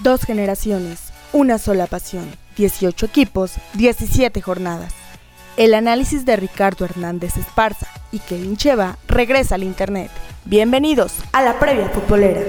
Dos generaciones, una sola pasión, 18 equipos, 17 jornadas. El análisis de Ricardo Hernández Esparza y Kevin Cheva regresa al Internet. Bienvenidos a la previa futbolera.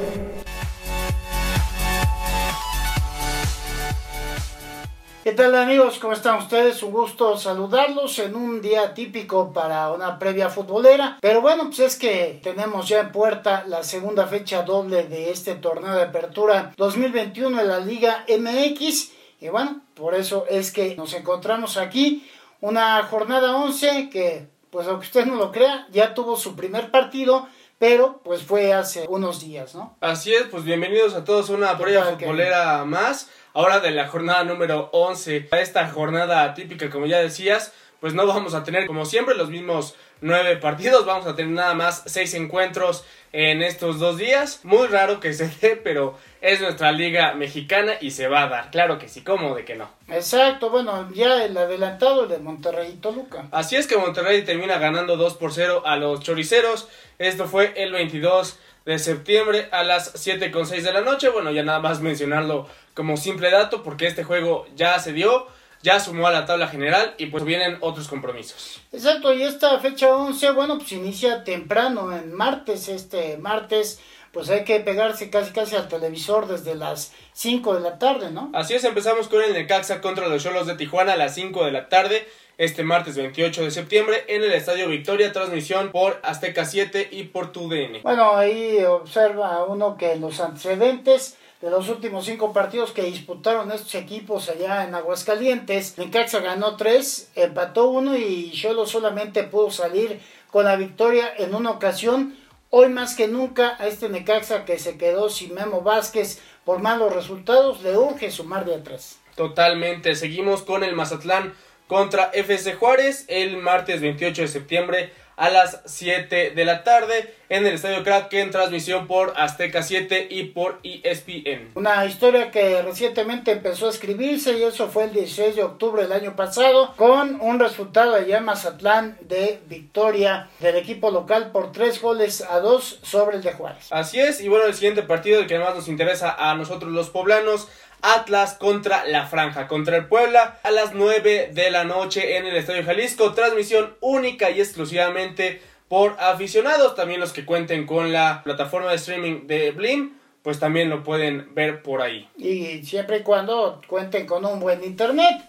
Tal amigos? ¿Cómo están ustedes? Un gusto saludarlos en un día típico para una previa futbolera. Pero bueno, pues es que tenemos ya en puerta la segunda fecha doble de este torneo de apertura 2021 en la Liga MX. Y bueno, por eso es que nos encontramos aquí. Una jornada 11 que, pues aunque usted no lo crea, ya tuvo su primer partido pero pues fue hace unos días, ¿no? Así es, pues bienvenidos a todos a una previa futbolera más ahora de la jornada número 11. A esta jornada típica, como ya decías, pues no vamos a tener como siempre los mismos nueve partidos, vamos a tener nada más seis encuentros en estos dos días. Muy raro que se dé, pero es nuestra liga mexicana y se va a dar. Claro que sí, ¿cómo de que no? Exacto, bueno, ya el adelantado de Monterrey y Toluca. Así es que Monterrey termina ganando 2 por 0 a los choriceros. Esto fue el 22 de septiembre a las 7.6 de la noche. Bueno, ya nada más mencionarlo como simple dato porque este juego ya se dio, ya sumó a la tabla general y pues vienen otros compromisos. Exacto, y esta fecha 11, bueno, pues inicia temprano, en martes, este martes pues hay que pegarse casi casi al televisor desde las 5 de la tarde, ¿no? Así es, empezamos con el Necaxa contra los Cholos de Tijuana a las 5 de la tarde este martes 28 de septiembre en el Estadio Victoria, transmisión por Azteca 7 y por TUDN. Bueno, ahí observa uno que los antecedentes de los últimos cinco partidos que disputaron estos equipos allá en Aguascalientes, Necaxa ganó tres, empató uno y Cholo solamente pudo salir con la victoria en una ocasión. Hoy más que nunca a este Necaxa que se quedó sin Memo Vázquez por malos resultados, le urge sumar de atrás. Totalmente, seguimos con el Mazatlán contra FC Juárez el martes 28 de septiembre a las 7 de la tarde en el Estadio Kraken, transmisión por Azteca 7 y por ESPN. Una historia que recientemente empezó a escribirse y eso fue el 16 de octubre del año pasado con un resultado allá en Mazatlán de victoria del equipo local por 3 goles a 2 sobre el de Juárez. Así es, y bueno, el siguiente partido, el que más nos interesa a nosotros los poblanos, Atlas contra la Franja, contra el Puebla a las 9 de la noche en el Estadio Jalisco. Transmisión única y exclusivamente por aficionados. También los que cuenten con la plataforma de streaming de Blim, pues también lo pueden ver por ahí. Y siempre y cuando cuenten con un buen internet,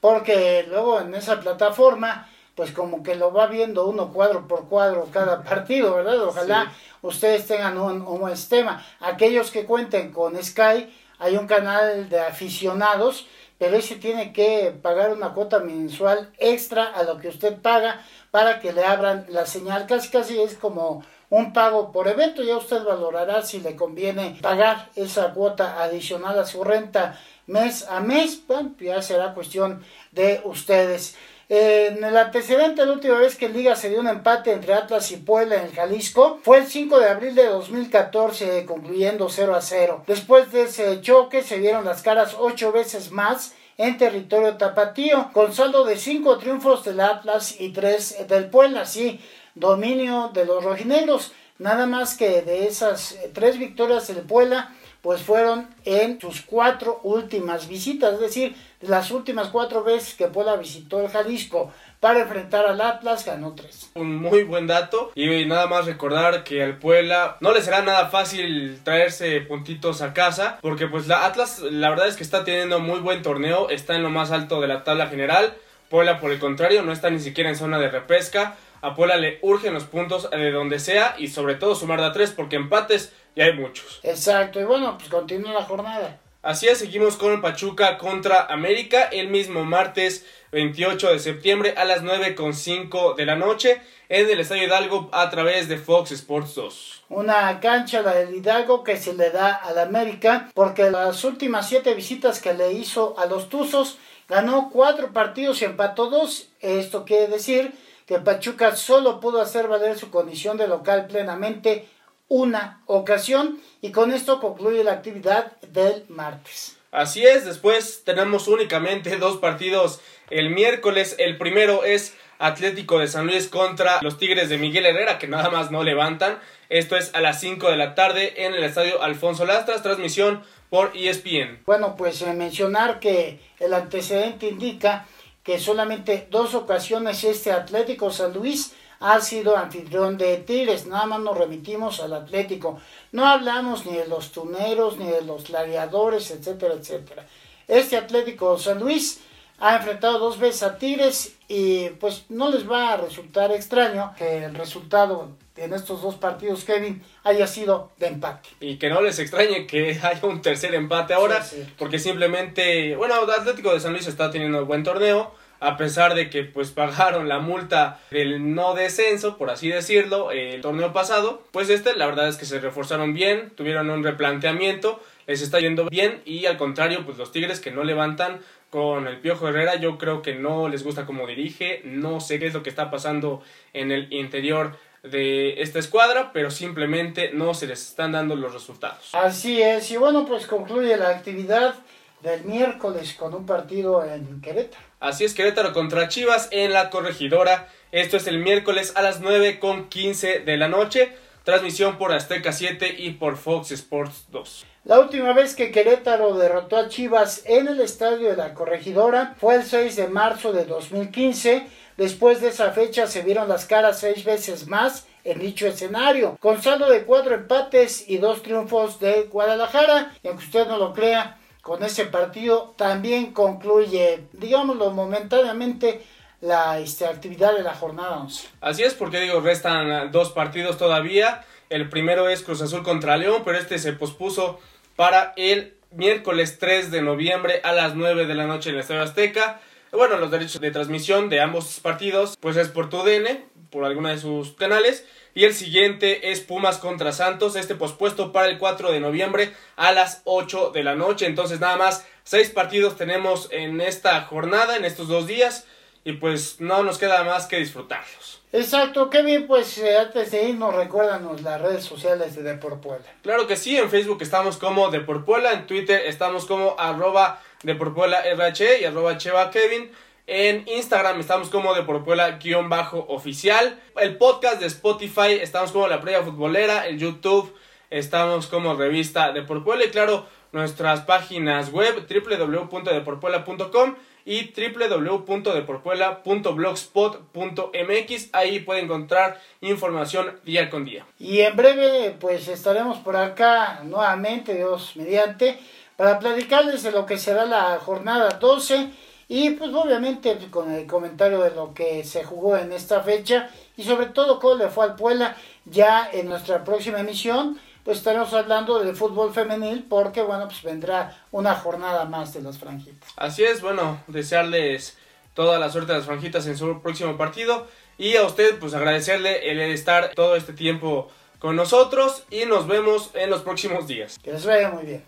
porque luego en esa plataforma pues como que lo va viendo uno cuadro por cuadro cada partido, ¿verdad? Ojalá ustedes tengan un, un buen sistema. Aquellos que cuenten con Sky, hay un canal de aficionados, pero ese tiene que pagar una cuota mensual extra a lo que usted paga para que le abran la señal. Casi casi es como un pago por evento, ya usted valorará si le conviene pagar esa cuota adicional a su renta mes a mes, bueno, ya será cuestión de ustedes. En el antecedente, la última vez que Liga se dio un empate entre Atlas y Puebla en el Jalisco fue el 5 de abril de 2014, concluyendo 0 a 0. Después de ese choque se dieron las caras ocho veces más en territorio tapatío, con saldo de cinco triunfos del Atlas y tres del Puebla, sí, dominio de los rojinegros. Nada más que de esas eh, tres victorias del Puebla, pues fueron en sus cuatro últimas visitas, es decir, las últimas cuatro veces que Puebla visitó el Jalisco para enfrentar al Atlas, ganó tres. Un muy buen dato y nada más recordar que al Puebla no le será nada fácil traerse puntitos a casa porque pues la Atlas la verdad es que está teniendo muy buen torneo, está en lo más alto de la tabla general. Puebla por el contrario no está ni siquiera en zona de repesca. A Puebla le urgen los puntos de donde sea y sobre todo sumar de a tres porque empates ya hay muchos. Exacto, y bueno, pues continúa la jornada. Así es, seguimos con el Pachuca contra América el mismo martes 28 de septiembre a las 9.05 de la noche en el Estadio Hidalgo a través de Fox Sports 2. Una cancha, la del Hidalgo, que se le da al América porque las últimas siete visitas que le hizo a los Tuzos ganó cuatro partidos y empató dos. Esto quiere decir que Pachuca solo pudo hacer valer su condición de local plenamente una ocasión y con esto concluye la actividad del martes. Así es, después tenemos únicamente dos partidos el miércoles. El primero es Atlético de San Luis contra los Tigres de Miguel Herrera, que nada más no levantan. Esto es a las 5 de la tarde en el estadio Alfonso Lastras, transmisión por ESPN. Bueno, pues eh, mencionar que el antecedente indica que solamente dos ocasiones este Atlético San Luis ha sido anfitrión de Tigres, nada más nos remitimos al Atlético. No hablamos ni de los tuneros, ni de los gladiadores, etcétera, etcétera. Este Atlético San Luis ha enfrentado dos veces a Tigres y pues no les va a resultar extraño que el resultado en estos dos partidos, Kevin, haya sido de empate. Y que no les extrañe que haya un tercer empate ahora, porque simplemente, bueno, Atlético de San Luis está teniendo un buen torneo, a pesar de que pues pagaron la multa del no descenso, por así decirlo, el torneo pasado, pues este la verdad es que se reforzaron bien, tuvieron un replanteamiento, les está yendo bien y al contrario, pues los Tigres que no levantan con el Piojo Herrera, yo creo que no les gusta cómo dirige, no sé qué es lo que está pasando en el interior de esta escuadra, pero simplemente no se les están dando los resultados. Así es, y bueno, pues concluye la actividad del miércoles con un partido en Querétaro. Así es, Querétaro contra Chivas en la corregidora. Esto es el miércoles a las 9 con 15 de la noche. Transmisión por Azteca 7 y por Fox Sports 2. La última vez que Querétaro derrotó a Chivas en el estadio de la corregidora fue el 6 de marzo de 2015. Después de esa fecha se vieron las caras seis veces más en dicho escenario, con saldo de cuatro empates y dos triunfos de Guadalajara. Y aunque usted no lo crea, con ese partido también concluye, digámoslo momentáneamente, la este, actividad de la jornada 11. Así es, porque digo, restan dos partidos todavía. El primero es Cruz Azul contra León, pero este se pospuso para el miércoles 3 de noviembre a las 9 de la noche en el Estadio Azteca. Bueno, los derechos de transmisión de ambos partidos, pues es por TUDN, por alguna de sus canales. Y el siguiente es Pumas contra Santos, este pospuesto para el 4 de noviembre a las 8 de la noche. Entonces nada más, seis partidos tenemos en esta jornada, en estos dos días. Y pues no nos queda más que disfrutarlos. Exacto, Kevin, pues eh, antes de irnos recuérdanos las redes sociales de Deporpuela. Claro que sí, en Facebook estamos como Deporpuela, en Twitter estamos como arroba Deporpuela RH y arroba Cheva Kevin. En Instagram estamos como de Porpuela-oficial. El podcast de Spotify estamos como La Previa Futbolera. En YouTube estamos como Revista de Porpuela. Y claro, nuestras páginas web www.deporpuela.com y www.deporpuela.blogspot.mx. Ahí puede encontrar información día con día. Y en breve, pues estaremos por acá nuevamente, Dios mediante, para platicarles de lo que será la jornada 12 y pues obviamente con el comentario de lo que se jugó en esta fecha y sobre todo cómo le fue al Puebla ya en nuestra próxima emisión pues estaremos hablando del fútbol femenil porque bueno pues vendrá una jornada más de las franjitas. Así es, bueno, desearles toda la suerte de las franjitas en su próximo partido y a usted pues agradecerle el estar todo este tiempo con nosotros y nos vemos en los próximos días. Que les vaya muy bien.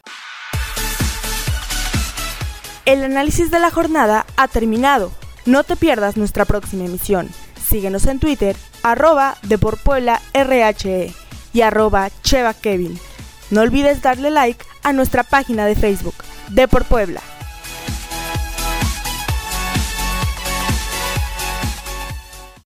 El análisis de la jornada ha terminado. No te pierdas nuestra próxima emisión. Síguenos en Twitter, arroba RHE y arroba Cheva Kevin. No olvides darle like a nuestra página de Facebook, De Puebla.